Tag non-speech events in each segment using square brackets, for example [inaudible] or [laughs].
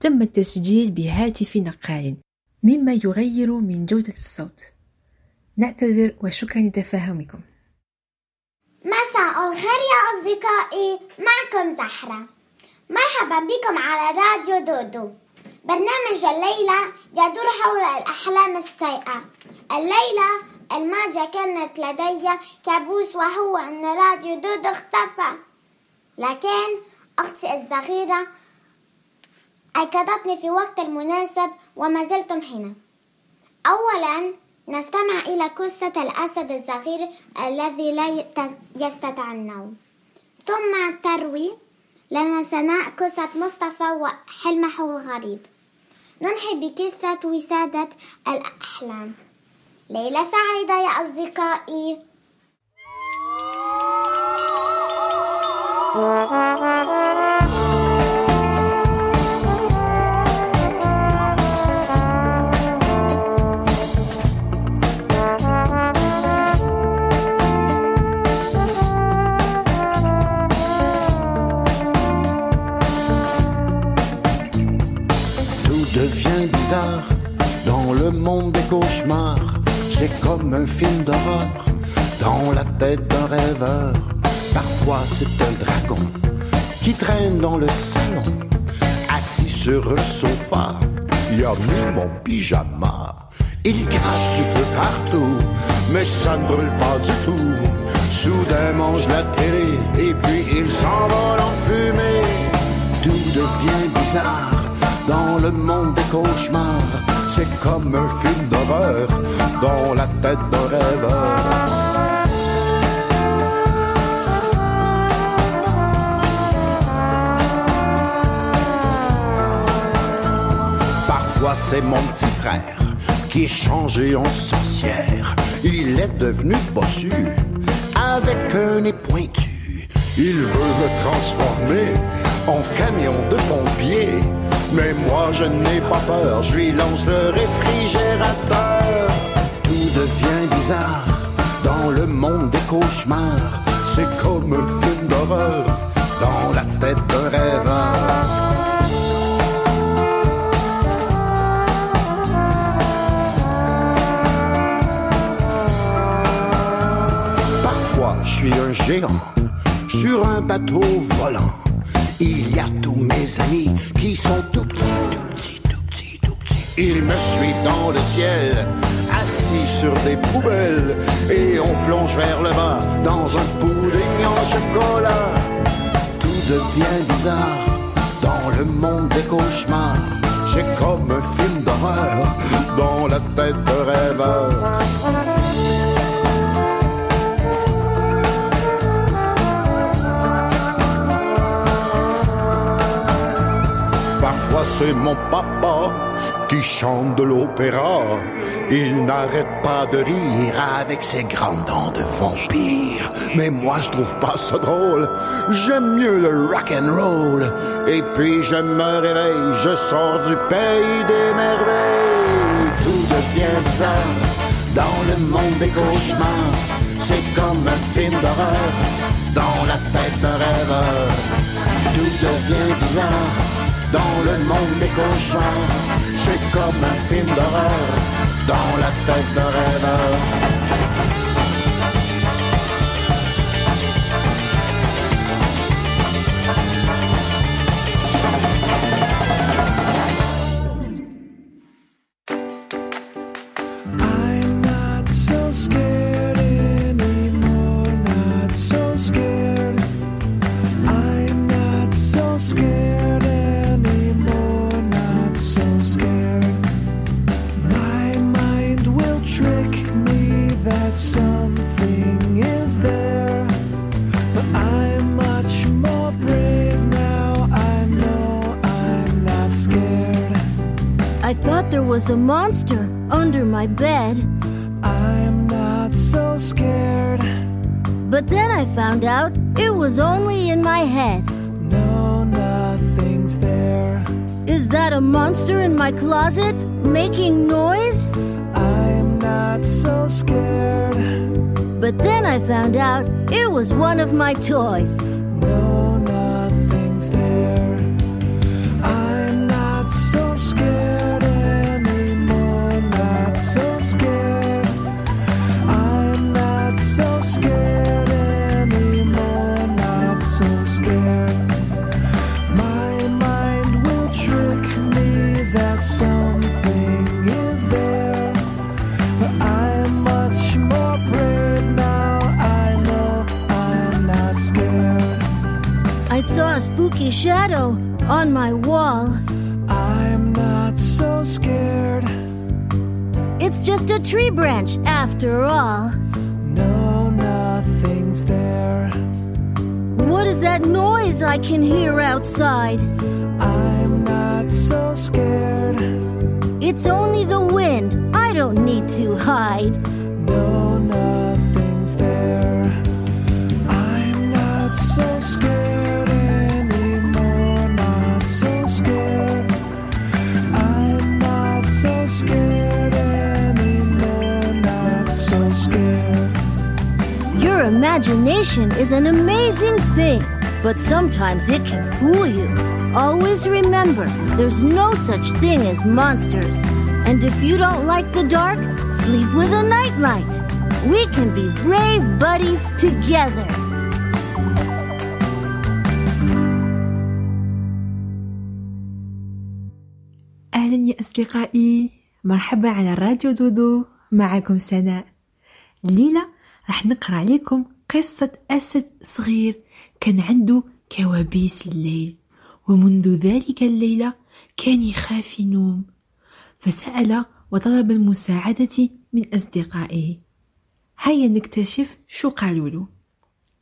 تم التسجيل بهاتف نقال مما يغير من جودة الصوت. نعتذر وشكرا لتفاهمكم. مساء الخير يا أصدقائي معكم زهرة. مرحبا بكم على راديو دودو. برنامج الليلة يدور حول الأحلام السيئة. الليلة الماضية كانت لدي كابوس وهو أن راديو دودو اختفى. لكن أختي الصغيرة أيقظتني في وقت المناسب وما زلتم هنا. أولا نستمع إلى قصة الأسد الصغير الذي لا يستطيع النوم. ثم تروي لنا سناء قصة مصطفى وحلمه الغريب. ننهي بقصة وسادة الأحلام. ليلة سعيدة يا أصدقائي. Tout [laughs] dans le monde des cauchemars. C'est comme un film d'horreur dans la tête d'un rêveur. Parfois c'est un dragon qui traîne dans le salon, assis sur le sofa. Il a mis mon pyjama. Il crache du feu partout, mais ça ne brûle pas du tout. Soudain mange la télé et puis il s'envole en fumée. Tout devient bizarre dans le monde des cauchemars. C'est comme un film d'horreur dans la tête d'un rêveur. Parfois c'est mon petit frère qui est changé en sorcière. Il est devenu bossu avec un nez pointu. Il veut me transformer en camion de pompier. Mais moi je n'ai pas peur, je lui lance le réfrigérateur. Tout devient bizarre dans le monde des cauchemars. C'est comme un film d'horreur dans la tête d'un rêveur. Parfois, je suis un géant sur un bateau papa qui chante de l'opéra. Il n'arrête pas de rire avec ses grandes dents de vampire. Mais moi je trouve pas ça drôle. J'aime mieux le rock and roll. Et puis je me réveille, je sors du pays des merveilles. Tout devient bizarre dans le monde des cauchemars. C'est comme un film d'horreur dans la tête d'un rêveur. Tout devient bizarre dans le monde des cauchemars. C'est comme un film d'horreur dans la tête d'un rêveur. Was a monster under my bed. I'm not so scared. But then I found out it was only in my head. No, nothing's there. Is that a monster in my closet making noise? I'm not so scared. But then I found out it was one of my toys. On my wall. I'm not so scared. It's just a tree branch after all. No, nothing's there. What is that noise I can hear outside? I'm not so scared. It's only the wind. I don't need to hide. imagination is an amazing thing, but sometimes it can fool you. Always remember, there's no such thing as monsters. And if you don't like the dark, sleep with a nightlight. We can be brave buddies together. أهلا يا أصدقائي مرحبا على راديو دودو معكم سناء الليلة راح نقرأ عليكم قصة أسد صغير كان عنده كوابيس الليل ومنذ ذلك الليلة كان يخاف ينوم. فسأل وطلب المساعدة من أصدقائه. هيا نكتشف شو قالوا له.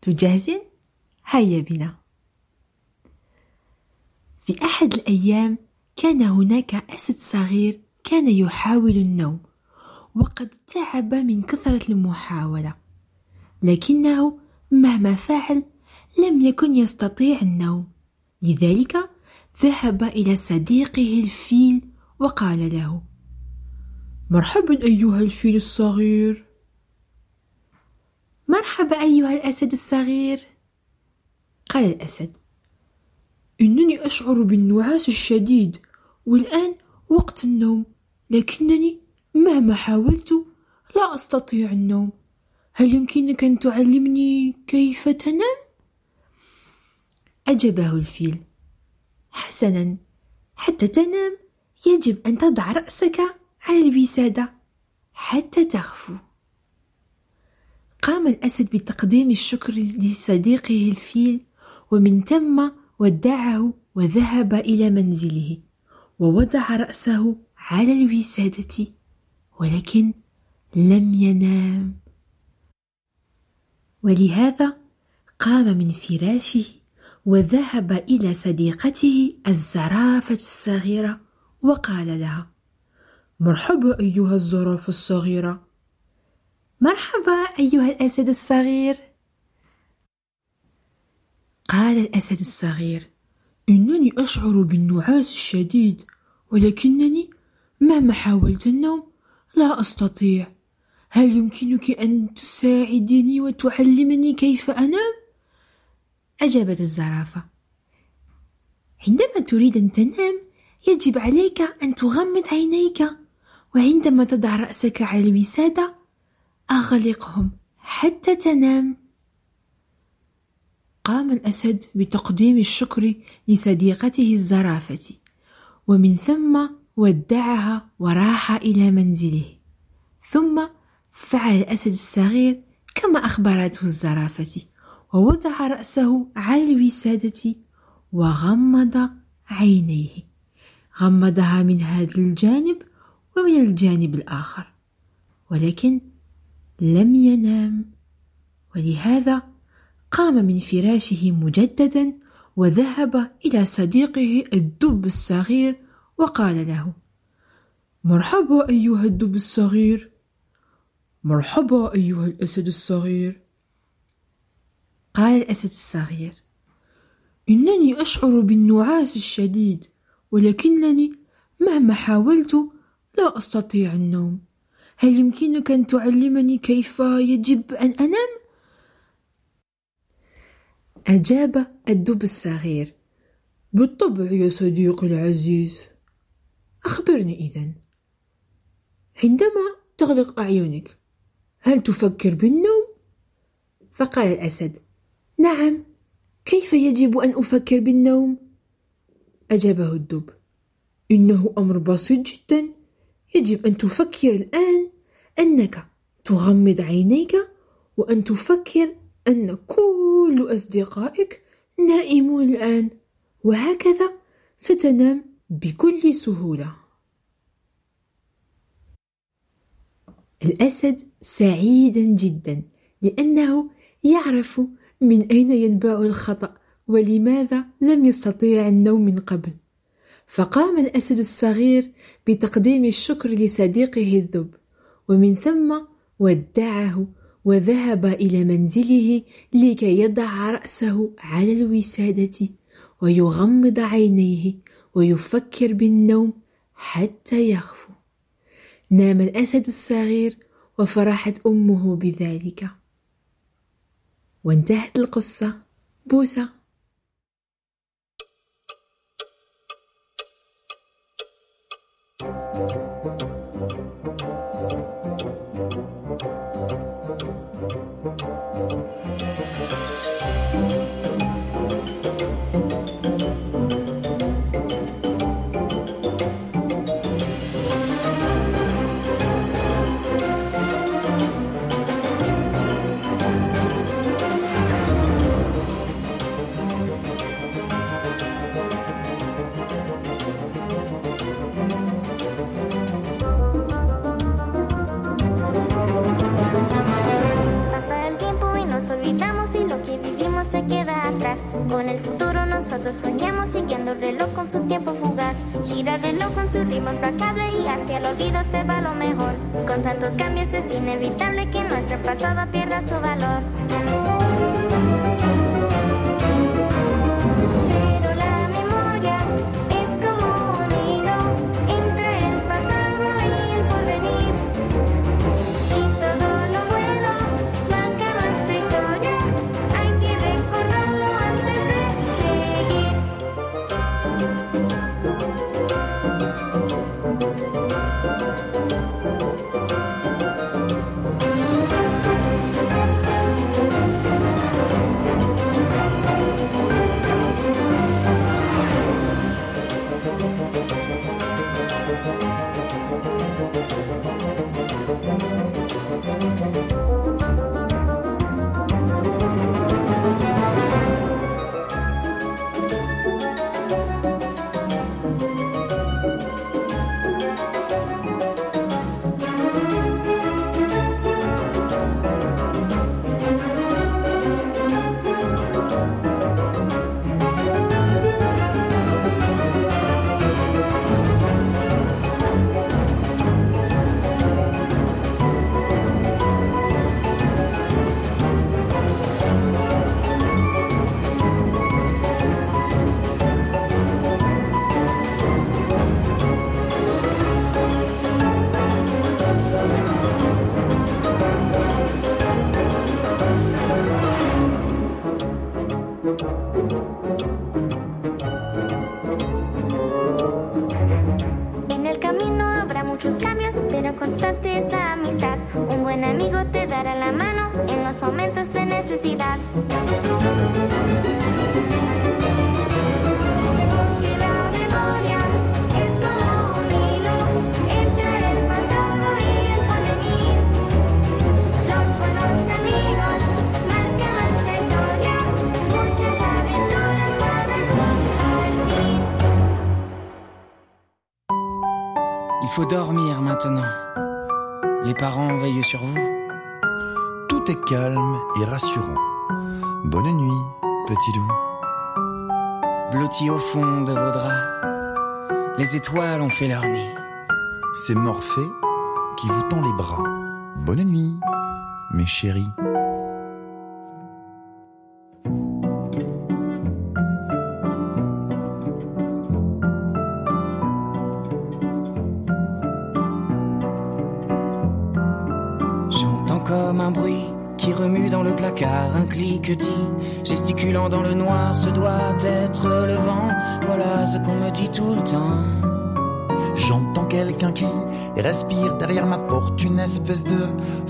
تجهزين؟ هيا بنا. في أحد الأيام كان هناك أسد صغير كان يحاول النوم وقد تعب من كثرة المحاولة. لكنه مهما فعل لم يكن يستطيع النوم. لذلك ذهب إلى صديقه الفيل وقال له مرحبا أيها الفيل الصغير. مرحبا أيها الأسد الصغير. قال الأسد إنني أشعر بالنعاس الشديد والآن وقت النوم لكنني مهما حاولت لا أستطيع النوم. هل يمكنك أن تعلمني كيف تنام؟ أجابه الفيل. حسنا حتى تنام يجب أن تضع رأسك على الوسادة حتى تخفو قام الأسد بتقديم الشكر لصديقه الفيل ومن ثم ودعه وذهب إلى منزله ووضع رأسه على الوسادة ولكن لم ينام. ولهذا قام من فراشه وذهب إلى صديقته الزرافة الصغيرة وقال لها مرحبا أيها الزرافة الصغيرة. مرحبا أيها الأسد الصغير. قال الأسد الصغير إنني أشعر بالنعاس الشديد ولكنني مهما حاولت النوم لا أستطيع. هل يمكنك أن تساعدني وتعلمني كيف أنام؟ أجابت الزرافة. عندما تريد أن تنام يجب عليك أن تغمض عينيك وعندما تضع رأسك على الوسادة أغلقهم حتى تنام. قام الأسد بتقديم الشكر لصديقته الزرافة ومن ثم ودعها وراح إلى منزله. ثم فعل الأسد الصغير كما أخبرته الزرافة ووضع رأسه على الوسادة وغمض عينيه. غمضها من هذا الجانب ومن الجانب الآخر ولكن لم ينام. ولهذا قام من فراشه مجددا وذهب إلى صديقه الدب الصغير وقال له مرحبا أيها الدب الصغير. مرحبا أيها الأسد الصغير. قال الأسد الصغير إنني أشعر بالنعاس الشديد ولكنني مهما حاولت لا أستطيع النوم. هل يمكنك أن تعلمني كيف يجب أن أنام؟ أجاب الدب الصغير بالطبع يا صديقي العزيز. أخبرني إذن. عندما تغلق أعينك هل تفكر بالنوم؟ فقال الأسد نعم كيف يجب أن أفكر بالنوم؟ أجابه الدب إنه أمر بسيط جدا يجب أن تفكر الآن أنك تغمض عينيك وأن تفكر أن كل أصدقائك نائمون الآن وهكذا ستنام بكل سهولة الأسد سعيدا جدا لأنه يعرف من أين ينبع الخطأ ولماذا لم يستطيع النوم من قبل. فقام الأسد الصغير بتقديم الشكر لصديقه الذب ومن ثم ودعه وذهب إلى منزله لكي يضع رأسه على الوسادة ويغمض عينيه ويفكر بالنوم حتى يخفو. نام الأسد الصغير وفرحت أمه بذلك. وانتهت القصة. بوسة. Con el futuro nosotros soñamos siguiendo el reloj con su tiempo fugaz. Gira el reloj con su ritmo implacable y hacia el olvido se va lo mejor. Con tantos cambios es inevitable que nuestro pasado pierda su valor. Petit loup. Blotti au fond de vos draps. Les étoiles ont fait leur nid. c'est Morphée qui vous tend les bras. Bonne nuit, mes chéris. J'entends comme un bruit qui remue dans le placard un cliquetis, gesticulant dans le noir, ce doit être le vent. Voilà ce qu'on me dit tout le temps. J'entends quelqu'un qui respire derrière ma porte, une espèce de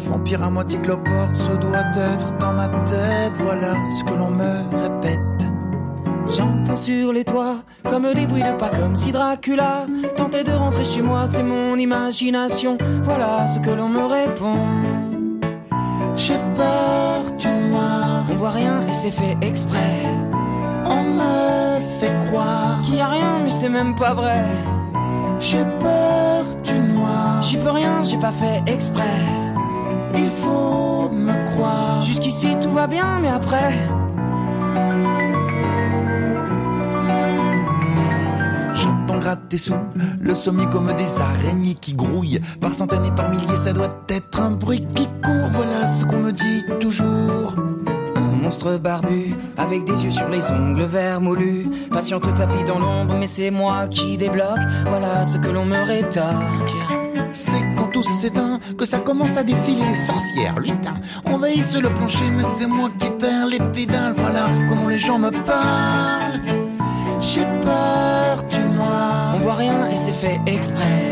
vampire à moitié cloporte. Ce doit être dans ma tête, voilà ce que l'on me répète. J'entends sur les toits comme des bruits de pas, comme si Dracula tentait de rentrer chez moi. C'est mon imagination, voilà ce que l'on me répond. Peur du noir. On voit rien et c'est fait exprès. On me fait croire qu'il y a rien, mais c'est même pas vrai. J'ai peur du noir. J'y peux rien, j'ai pas fait exprès. Il faut me croire. Jusqu'ici tout va bien, mais après. J'entends gratter sous le sommier comme des araignées qui grouillent. Par centaines et par milliers, ça doit être un bruit qui court. Voilà ce qu'on me dit toujours. Monstre barbu, avec des yeux sur les ongles verts moulus. Patiente tapis dans l'ombre, mais c'est moi qui débloque. Voilà ce que l'on me rétorque. C'est quand tout s'éteint que ça commence à défiler. Sorcière, lutin, sur le plancher, mais c'est moi qui perds les pédales. Voilà comment les gens me parlent. J'ai peur du noir. On voit rien et c'est fait exprès.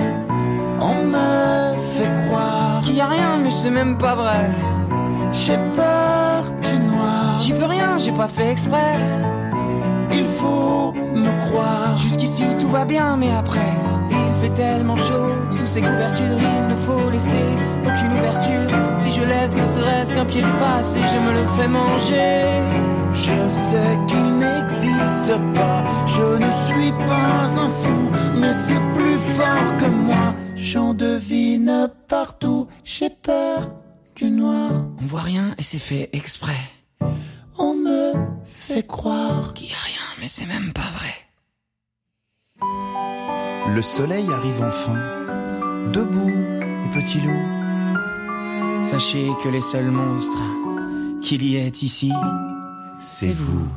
On me fait croire qu'il y a rien, mais c'est même pas vrai. J'ai peur. J'y peux rien, j'ai pas fait exprès. Il faut me croire. Jusqu'ici tout va bien, mais après, il fait tellement chaud. Sous ces couvertures, il ne faut laisser aucune ouverture. Si je laisse ne serait-ce qu'un pied dépassé, je me le fais manger. Je sais qu'il n'existe pas, je ne suis pas un fou, mais c'est plus fort que moi. J'en devine partout, j'ai peur du noir. On voit rien et c'est fait exprès. Fait croire qu'il y a rien, mais c'est même pas vrai. Le soleil arrive enfin. Debout, les petits loups. Sachez que les seuls monstres qu'il y ait ici, c'est vous.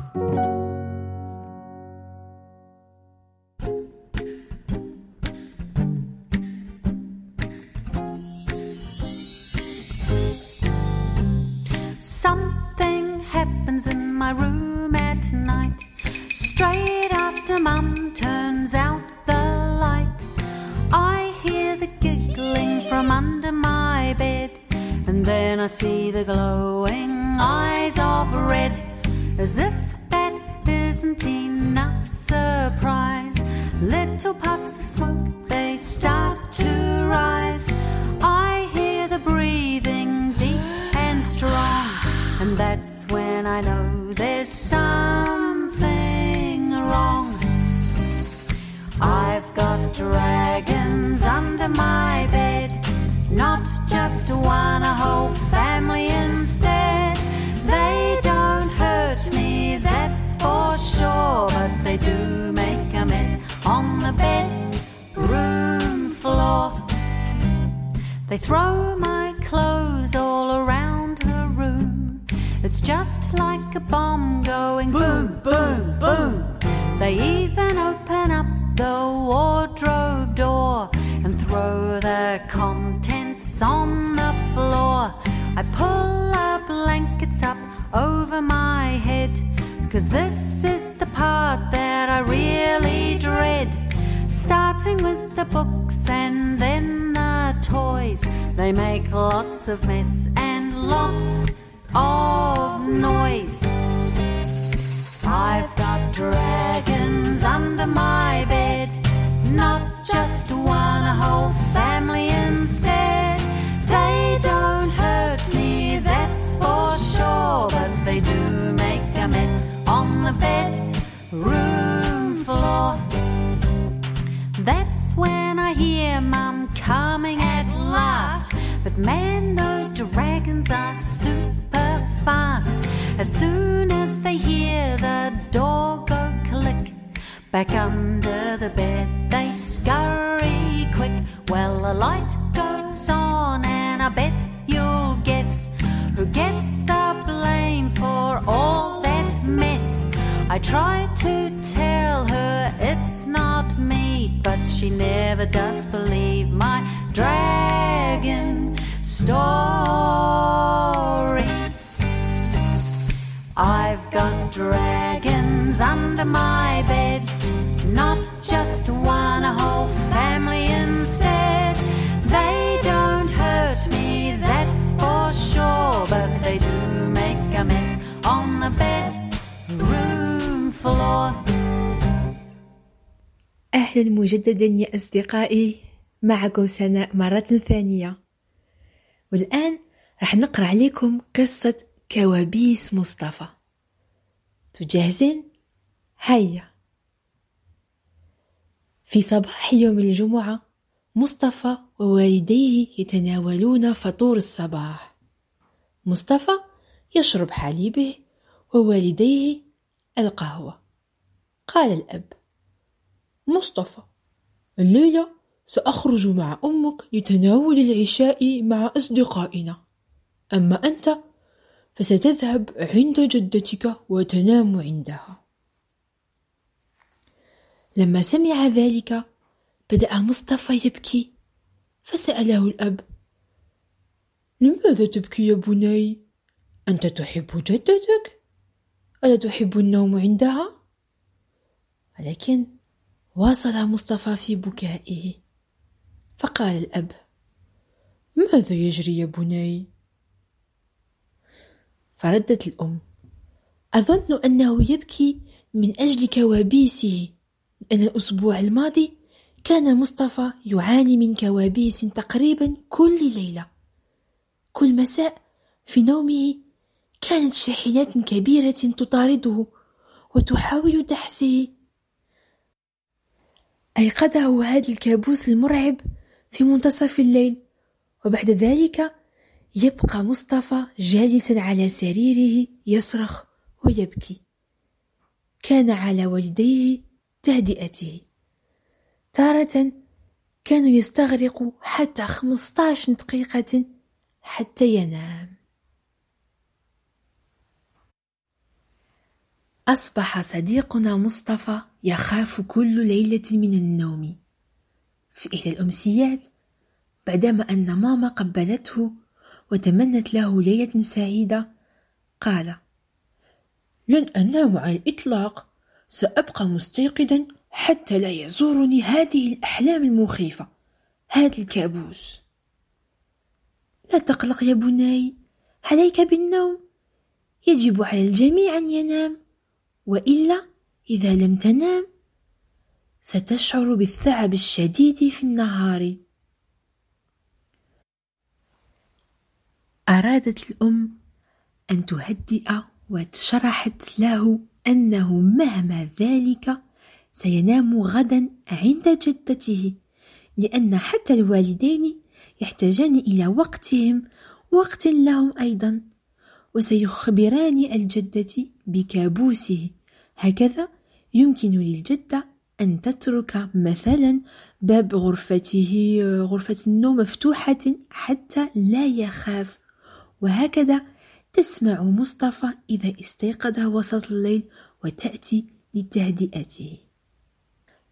Under my bed, not just one, a whole family instead. They don't hurt me, that's for sure, but they do make a mess on the bedroom floor. They throw my clothes all around the room. It's just like a bomb going boom, boom, boom. They even open up the wardrobe door throw the contents on the floor. I pull our blankets up over my head. Cause this is the part that I really dread. Starting with the books and then the toys. They make lots of mess and lots of noise. I've got dragons under my bed. Not just whole family instead. They don't hurt me, that's for sure. But they do make a mess on the bedroom floor. That's when I hear Mum coming at last. But man, those dragons are super fast. As soon as they hear the door go Back under the bed they scurry quick. Well, a light goes on, and I bet you'll guess who gets the blame for all that mess. I try to tell her it's not me, but she never does believe my dragon story. I've got dragons under my bed. Not just one, a whole family instead. They don't hurt me, that's for sure, but they do make a mess on the bed room floor. أهلا مجددا يا أصدقائي معكم سناء مرة ثانية والآن راح نقرأ عليكم قصة كوابيس مصطفى تجهزين؟ هيا في صباح يوم الجمعة مصطفى ووالديه يتناولون فطور الصباح. مصطفى يشرب حليبه ووالديه القهوة. قال الأب مصطفى الليلة سأخرج مع أمك لتناول العشاء مع أصدقائنا. أما أنت فستذهب عند جدتك وتنام عندها. لما سمع ذلك بدأ مصطفى يبكي فسأله الأب لماذا تبكي يا بني؟ أنت تحب جدتك؟ ألا تحب النوم عندها؟ ولكن واصل مصطفى في بكائه فقال الأب ماذا يجري يا بني؟ فردت الأم أظن أنه يبكي من أجل كوابيسه لأن الأسبوع الماضي كان مصطفى يعاني من كوابيس تقريبا كل ليلة. كل مساء في نومه كانت شاحنات كبيرة تطارده وتحاول دحسه. أيقظه هذا الكابوس المرعب في منتصف الليل وبعد ذلك يبقى مصطفى جالسا على سريره يصرخ ويبكي. كان على والديه تهدئته. تارة كانوا يستغرقوا حتى 15 دقيقة حتى ينام. أصبح صديقنا مصطفى يخاف كل ليلة من النوم. في إحدى الأمسيات بعدما أن ماما قبلته وتمنت له ليلة سعيدة قال لن أنام على الإطلاق. سأبقى مستيقظا حتى لا يزورني هذه الأحلام المخيفة. هذا الكابوس. لا تقلق يا بني. عليك بالنوم. يجب على الجميع أن ينام. وإلا إذا لم تنام ستشعر بالثعب الشديد في النهار. أرادت الأم أن تهدئ وشرحت له أنه مهما ذلك سينام غدا عند جدته لأن حتى الوالدين يحتاجان إلى وقتهم وقت لهم أيضا. وسيخبران الجدة بكابوسه. هكذا يمكن للجدة أن تترك مثلا باب غرفته غرفة النوم مفتوحة حتى لا يخاف. وهكذا تسمع مصطفى إذا استيقظ وسط الليل وتأتي لتهدئته.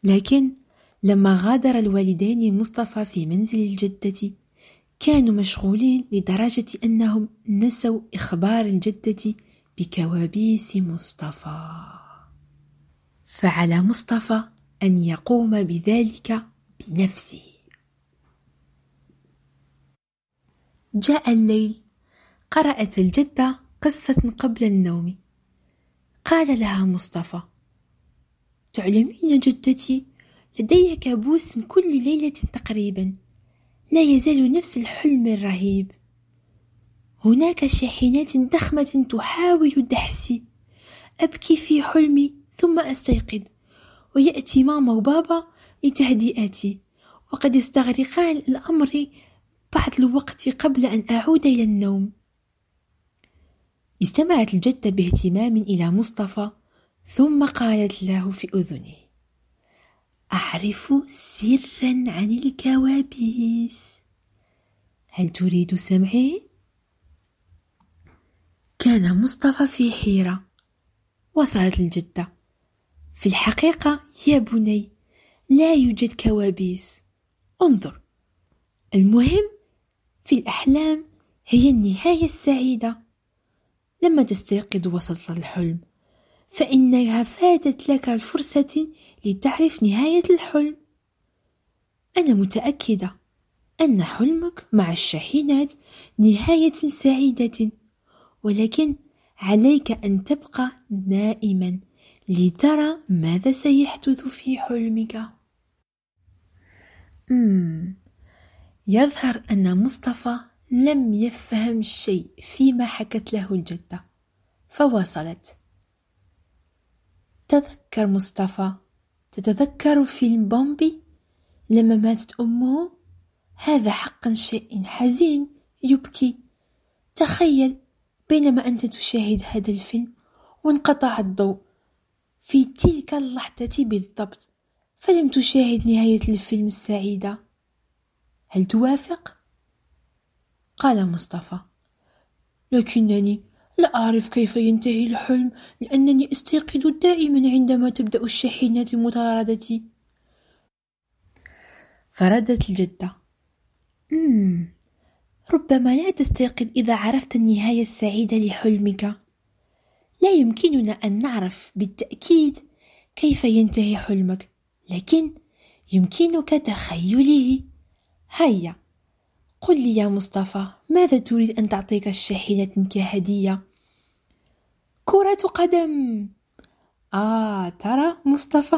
لكن لما غادر الوالدان مصطفى في منزل الجدة كانوا مشغولين لدرجة أنهم نسوا إخبار الجدة بكوابيس مصطفى. فعلى مصطفى أن يقوم بذلك بنفسه. جاء الليل قرأت الجدة قصة قبل النوم. قال لها مصطفى تعلمين جدتي لدي كابوس كل ليلة تقريبا لا يزال نفس الحلم الرهيب. هناك شاحنات ضخمة تحاول دحسي. أبكي في حلمي ثم أستيقظ ويأتي ماما وبابا لتهدئتي وقد يستغرقان الأمر بعض الوقت قبل أن أعود إلى النوم. استمعت الجدة باهتمام إلى مصطفى ثم قالت له في أذنه أعرف سرا عن الكوابيس. هل تريد سمعي؟ كان مصطفى في حيرة. وصلت الجدة. في الحقيقة يا بني لا يوجد كوابيس. انظر. المهم في الأحلام هي النهاية السعيدة. لما تستيقظ وسط الحلم فإنها فاتت لك الفرصة لتعرف نهاية الحلم أنا متأكدة أن حلمك مع الشاحنات نهاية سعيدة ولكن عليك أن تبقى نائما لترى ماذا سيحدث في حلمك مم. يظهر أن مصطفى لم يفهم شيء فيما حكت له الجدة. فواصلت. تذكر مصطفى؟ تتذكر فيلم بومبي؟ لما ماتت أمه؟ هذا حقا شيء حزين يبكي. تخيل بينما أنت تشاهد هذا الفيلم وانقطع الضوء في تلك اللحظة بالضبط فلم تشاهد نهاية الفيلم السعيدة. هل توافق؟ قال مصطفى. لكنني لا أعرف كيف ينتهي الحلم لأنني أستيقظ دائما عندما تبدأ الشاحنات المطاردة فردت الجدة. مم. ربما لا تستيقظ إذا عرفت النهاية السعيدة لحلمك. لا يمكننا أن نعرف بالتأكيد كيف ينتهي حلمك لكن يمكنك تخيله. هيا. قل لي يا مصطفى ماذا تريد أن تعطيك الشاحنة كهدية؟ كرة قدم. آه ترى مصطفى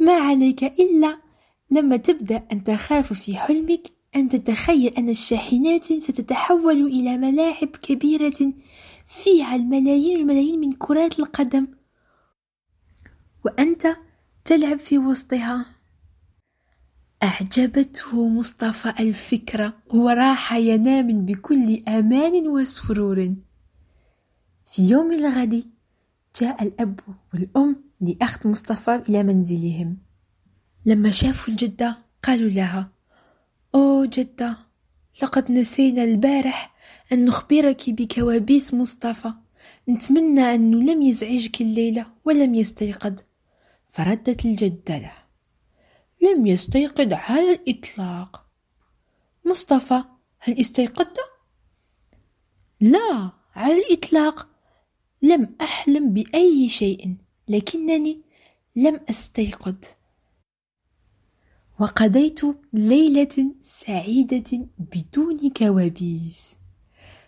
ما عليك إلا لما تبدأ أن تخاف في حلمك أن تتخيل أن الشاحنات ستتحول إلى ملاعب كبيرة فيها الملايين والملايين من كرات القدم. وأنت تلعب في وسطها. أعجبته مصطفى الفكرة وراح ينام بكل أمان وسرور. في يوم الغد جاء الأب والأم لأخذ مصطفى إلى منزلهم. لما شافوا الجدة قالوا لها أوه جدة لقد نسينا البارح أن نخبرك بكوابيس مصطفى. نتمنى أنه لم يزعجك الليلة ولم يستيقظ. فردت الجدة له. لم يستيقظ على الإطلاق. مصطفى هل استيقظت؟ لا على الإطلاق. لم أحلم بأي شيء لكنني لم أستيقظ. وقضيت ليلة سعيدة بدون كوابيس.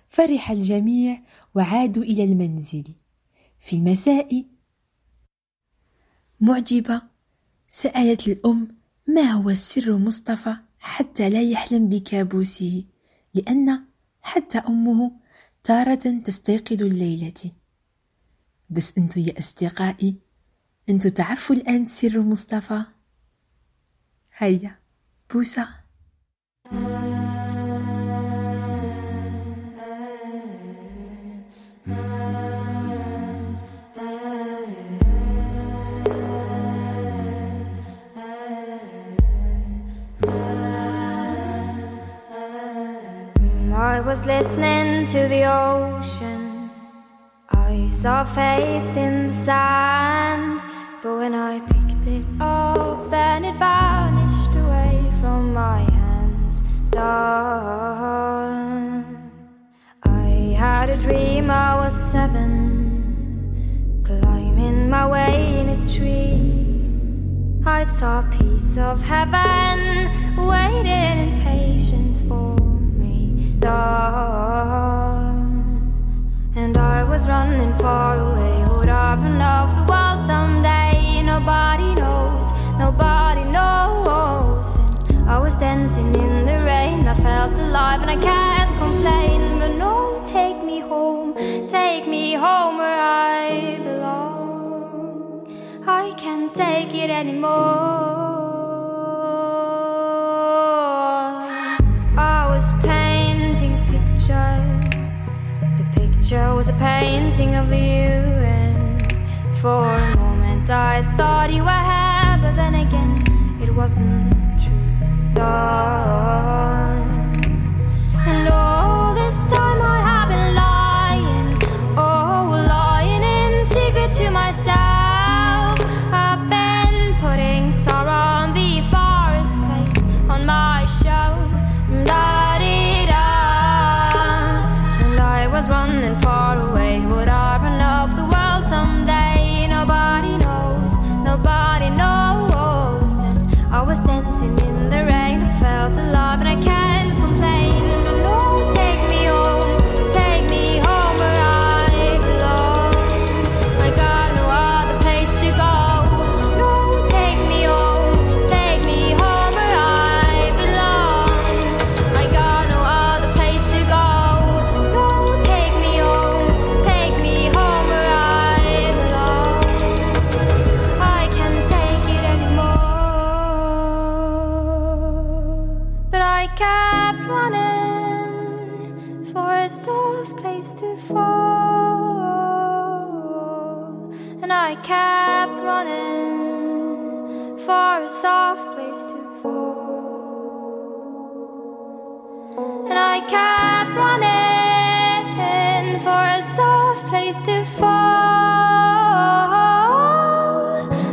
فرح الجميع وعادوا إلى المنزل. في المساء معجبة سألت الأم ما هو سر مصطفى حتى لا يحلم بكابوسه؟ لأن حتى أمه تارة تستيقظ الليلة. بس أنتو يا أصدقائي أنتو تعرفوا الآن سر مصطفى؟ هيا بوسة. I was listening to the ocean. I saw a face in the sand. But when I picked it up, then it vanished away from my hands. Done. I had a dream I was seven, climbing my way in a tree. I saw a piece of heaven waiting in for And I was running far away, would I run off the wall someday? Nobody knows, nobody knows. And I was dancing in the rain, I felt alive and I can't complain. But no, take me home, take me home where I belong. I can't take it anymore. Was a painting of you, and for a moment I thought you were happy but then again it wasn't true. And all this time I place to fall,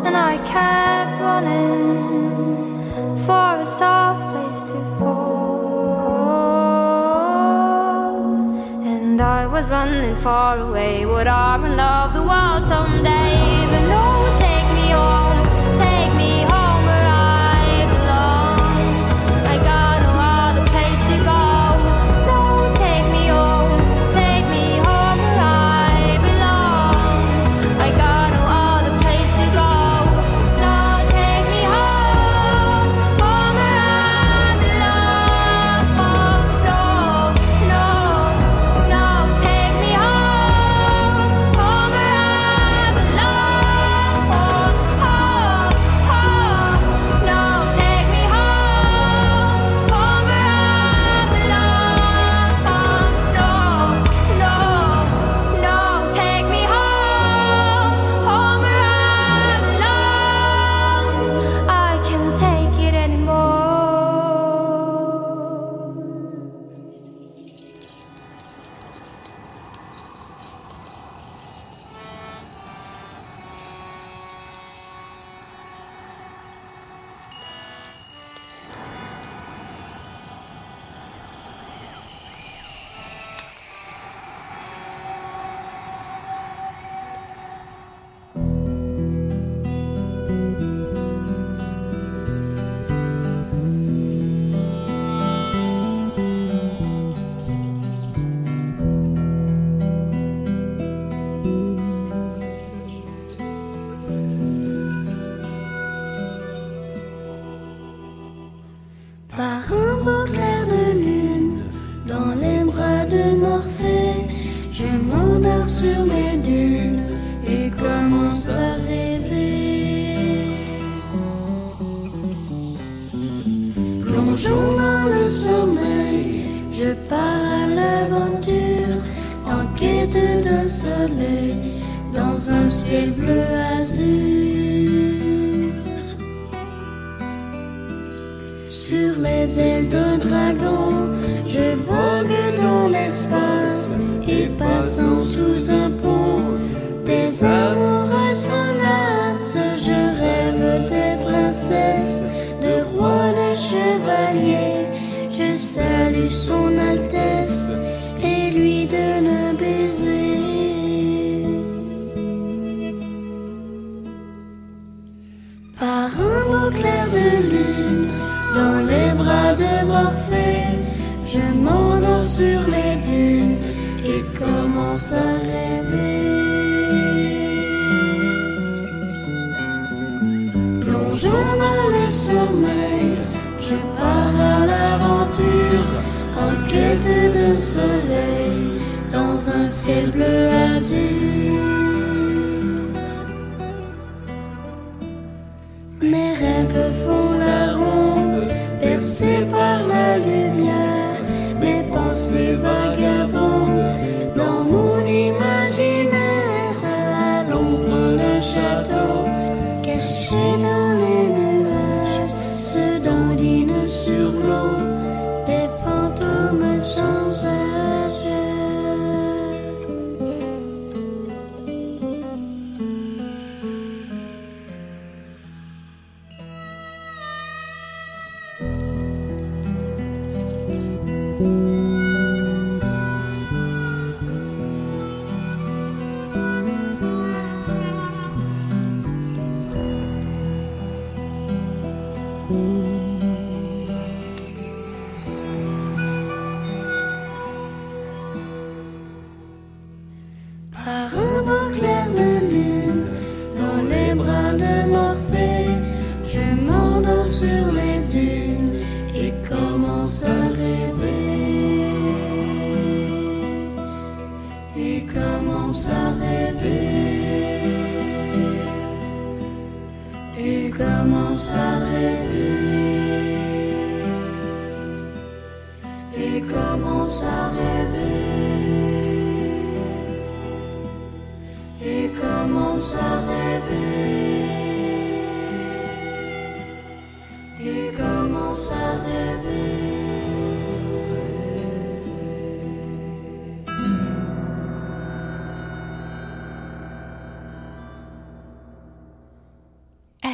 and I kept running for a soft place to fall. And I was running far away. Would I run love the world someday?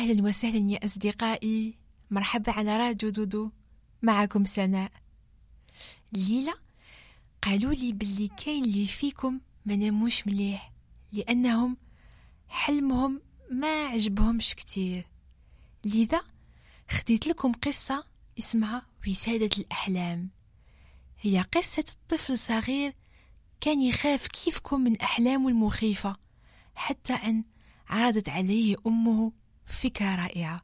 أهلا وسهلا يا أصدقائي. مرحبا على راديو دودو. معكم سناء. الليلة قالوا لي باللي كاين اللي فيكم ما ناموش مليح لأنهم حلمهم ما عجبهمش كتير. لذا خديت لكم قصة اسمها وسادة الأحلام. هي قصة طفل صغير كان يخاف كيفكم من أحلامه المخيفة حتى أن عرضت عليه أمه فكرة رائعة.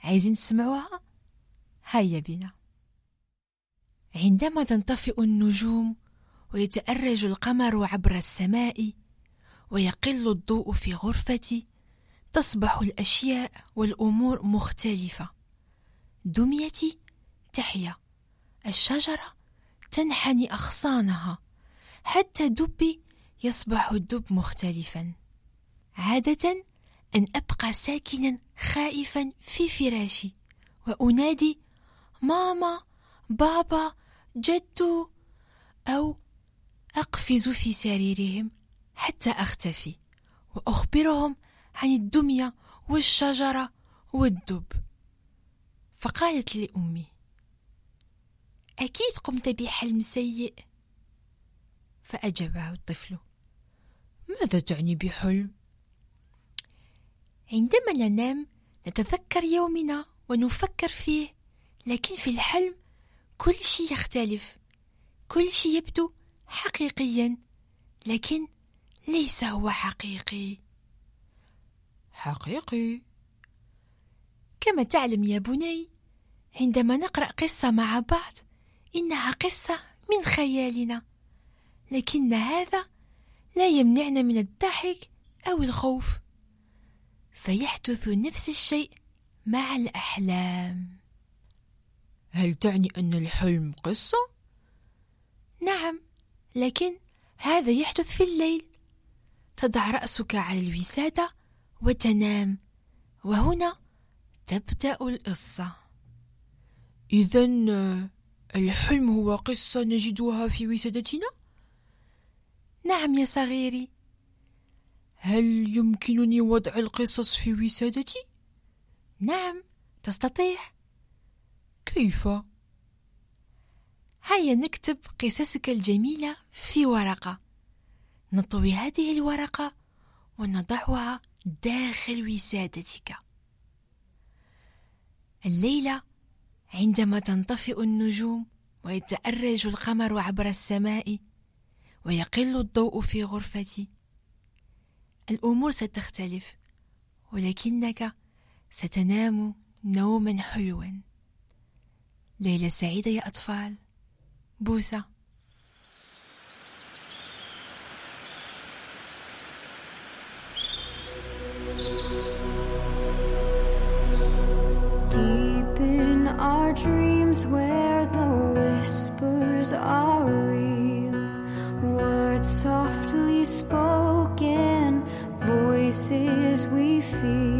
عايزين تسمعوها؟ هيا بنا عندما تنطفئ النجوم ويتأرج القمر عبر السماء ويقل الضوء في غرفتي تصبح الأشياء والأمور مختلفة. دميتي تحيا. الشجرة تنحني أغصانها. حتى دبي يصبح الدب مختلفا. عادة أن أبقى ساكنا خائفا في فراشي. وأنادي ماما بابا جدو. أو أقفز في سريرهم حتى أختفي. وأخبرهم عن الدمية والشجرة والدب. فقالت لي أمي أكيد قمت بحلم سيء. فأجابه الطفل ماذا تعني بحلم؟ عندما ننام نتذكر يومنا ونفكر فيه. لكن في الحلم كل شيء يختلف. كل شيء يبدو حقيقيا لكن ليس هو حقيقي. حقيقي. كما تعلم يا بني عندما نقرأ قصة مع بعض إنها قصة من خيالنا. لكن هذا لا يمنعنا من الضحك أو الخوف. فيحدث نفس الشيء مع الأحلام. هل تعني أن الحلم قصة؟ نعم لكن هذا يحدث في الليل. تضع رأسك على الوسادة وتنام وهنا تبدأ القصة. اذا الحلم هو قصة نجدها في وسادتنا؟ نعم يا صغيري. هل يمكنني وضع القصص في وسادتي؟ نعم تستطيع. كيف؟ هيا نكتب قصصك الجميلة في ورقة. نطوي هذه الورقة ونضعها داخل وسادتك. الليلة عندما تنطفئ النجوم ويتأرج القمر عبر السماء ويقل الضوء في غرفتي الأمور ستختلف ولكنك ستنام نوما حلوا ليلة سعيدة يا أطفال بوسة Deep in our dreams, where the whispers are real, words softly spoken, voices we feel,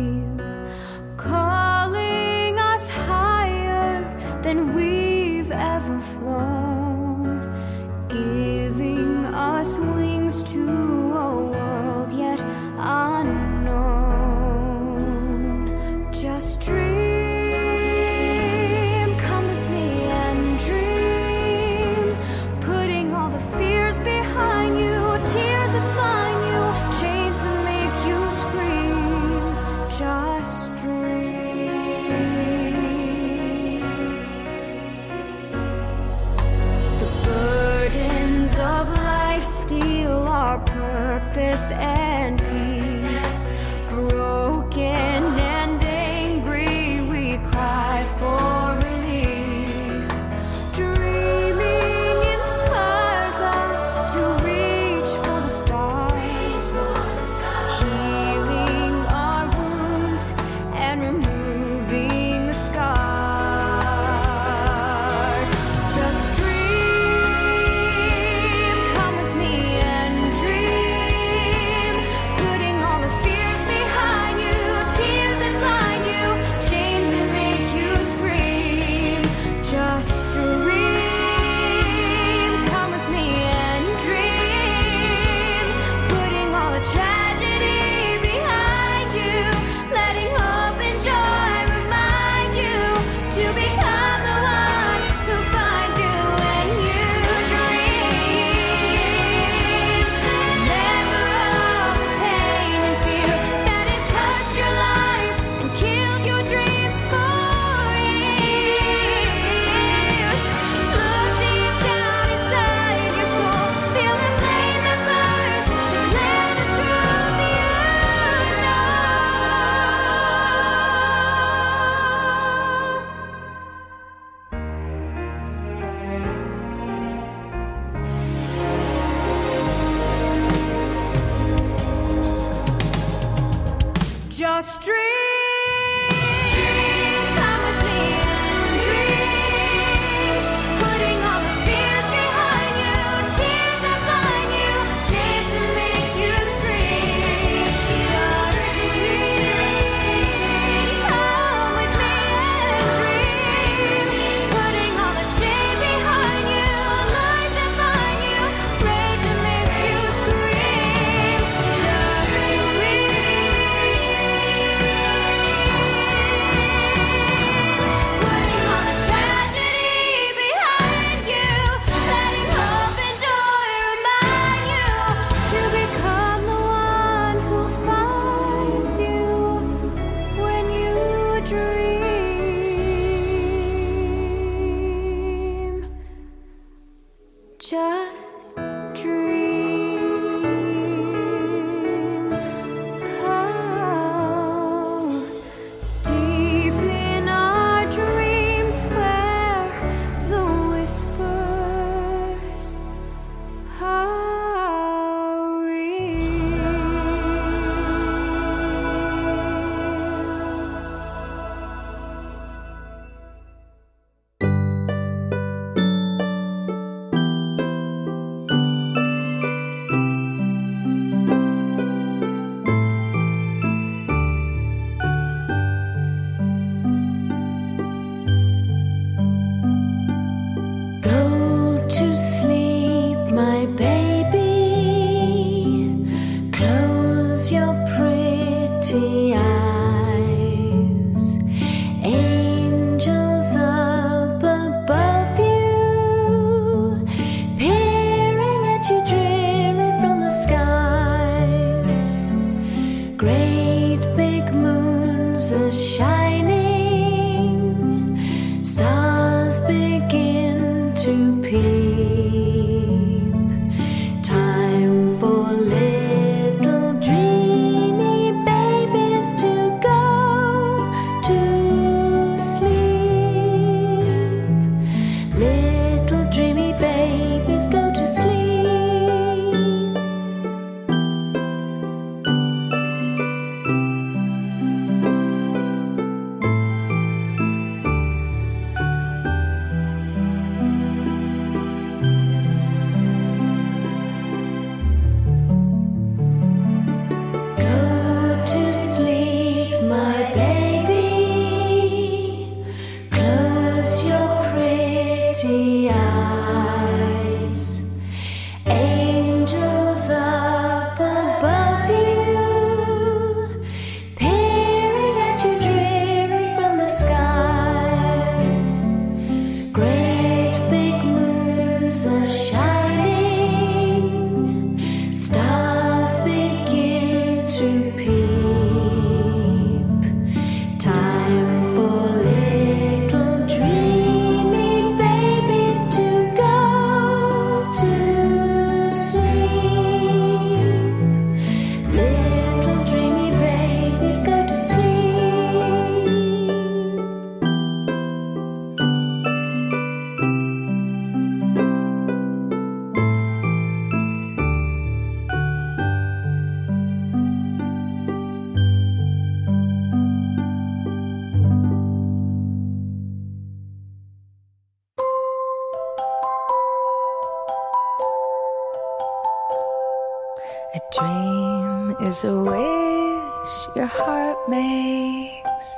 A dream is a wish your heart makes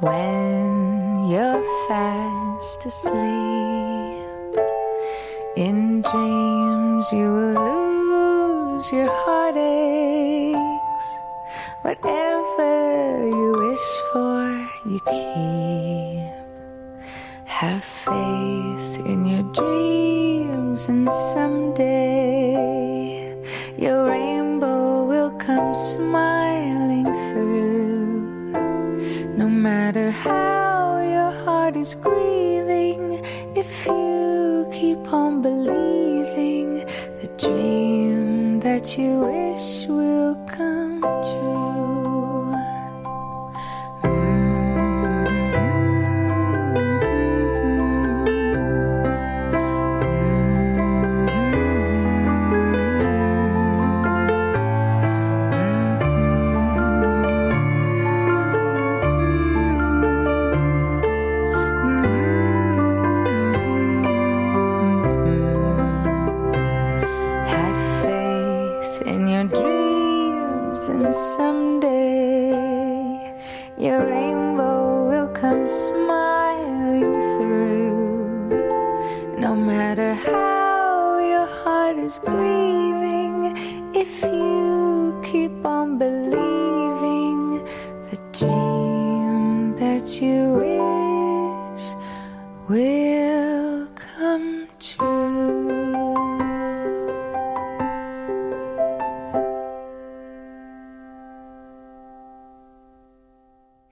when you're fast asleep. In dreams, you will lose your heartaches. Whatever you wish for, you keep. Have faith in your dreams, and someday is grieving, if you keep on believing, the dream that you wish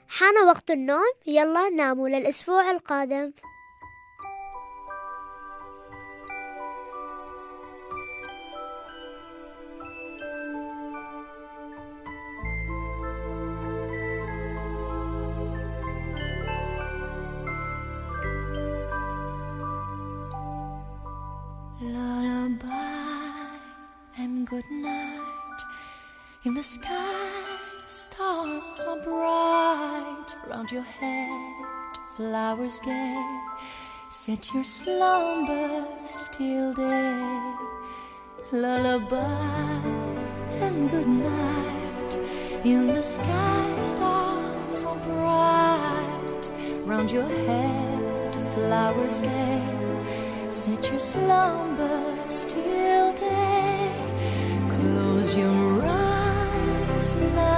حان وقت النوم. يلا ناموا للأسبوع القادم. Bright. Round your head, flowers gay. Set your slumber till day. Lullaby and good night. In the sky, stars are bright. Round your head, flowers gay. Set your slumber till day. Close your eyes now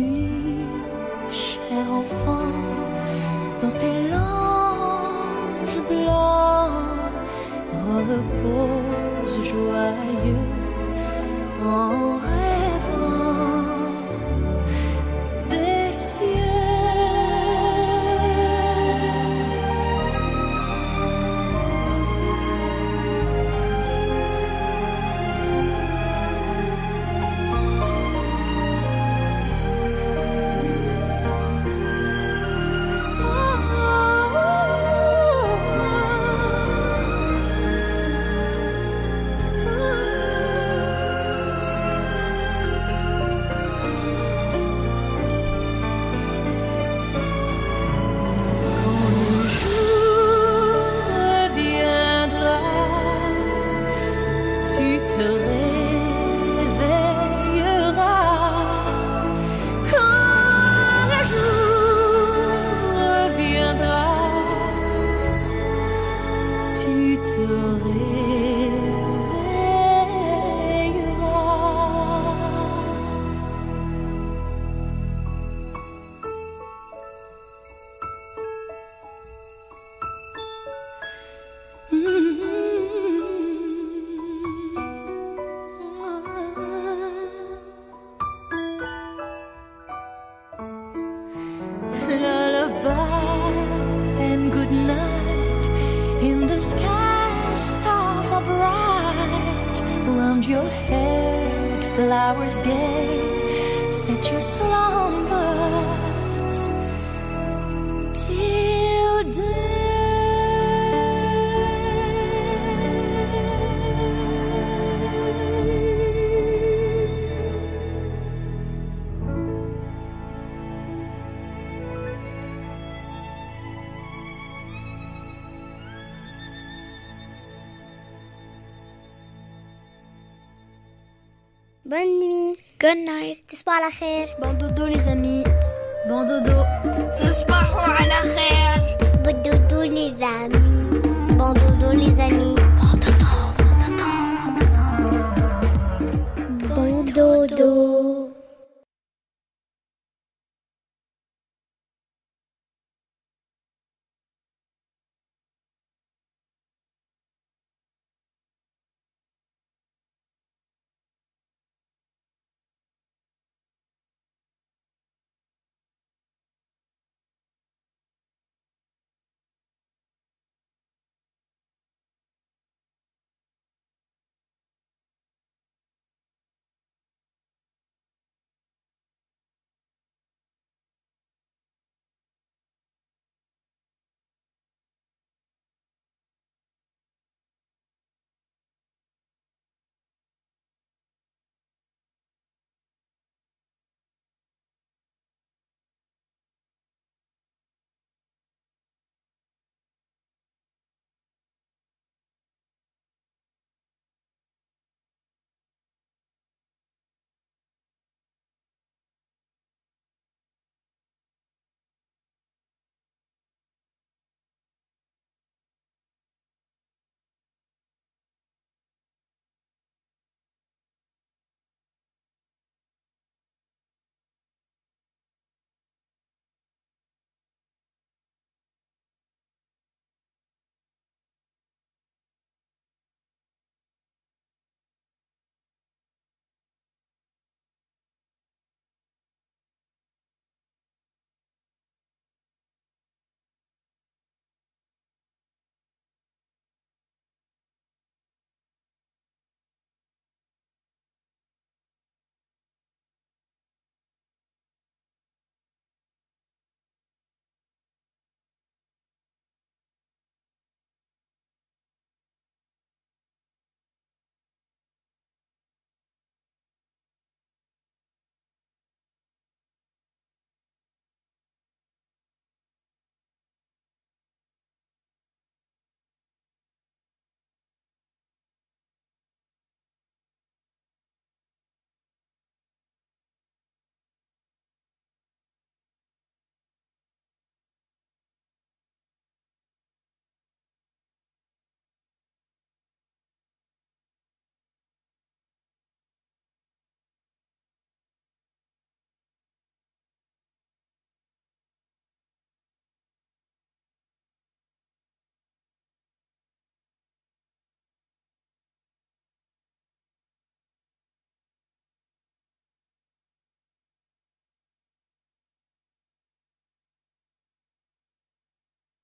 So why you Bonne nuit. Good night. Tisbah la khair. Bon dodo les amis. Bon dodo. Tisbah la khair. Bon dodo les amis. Bon dodo les amis.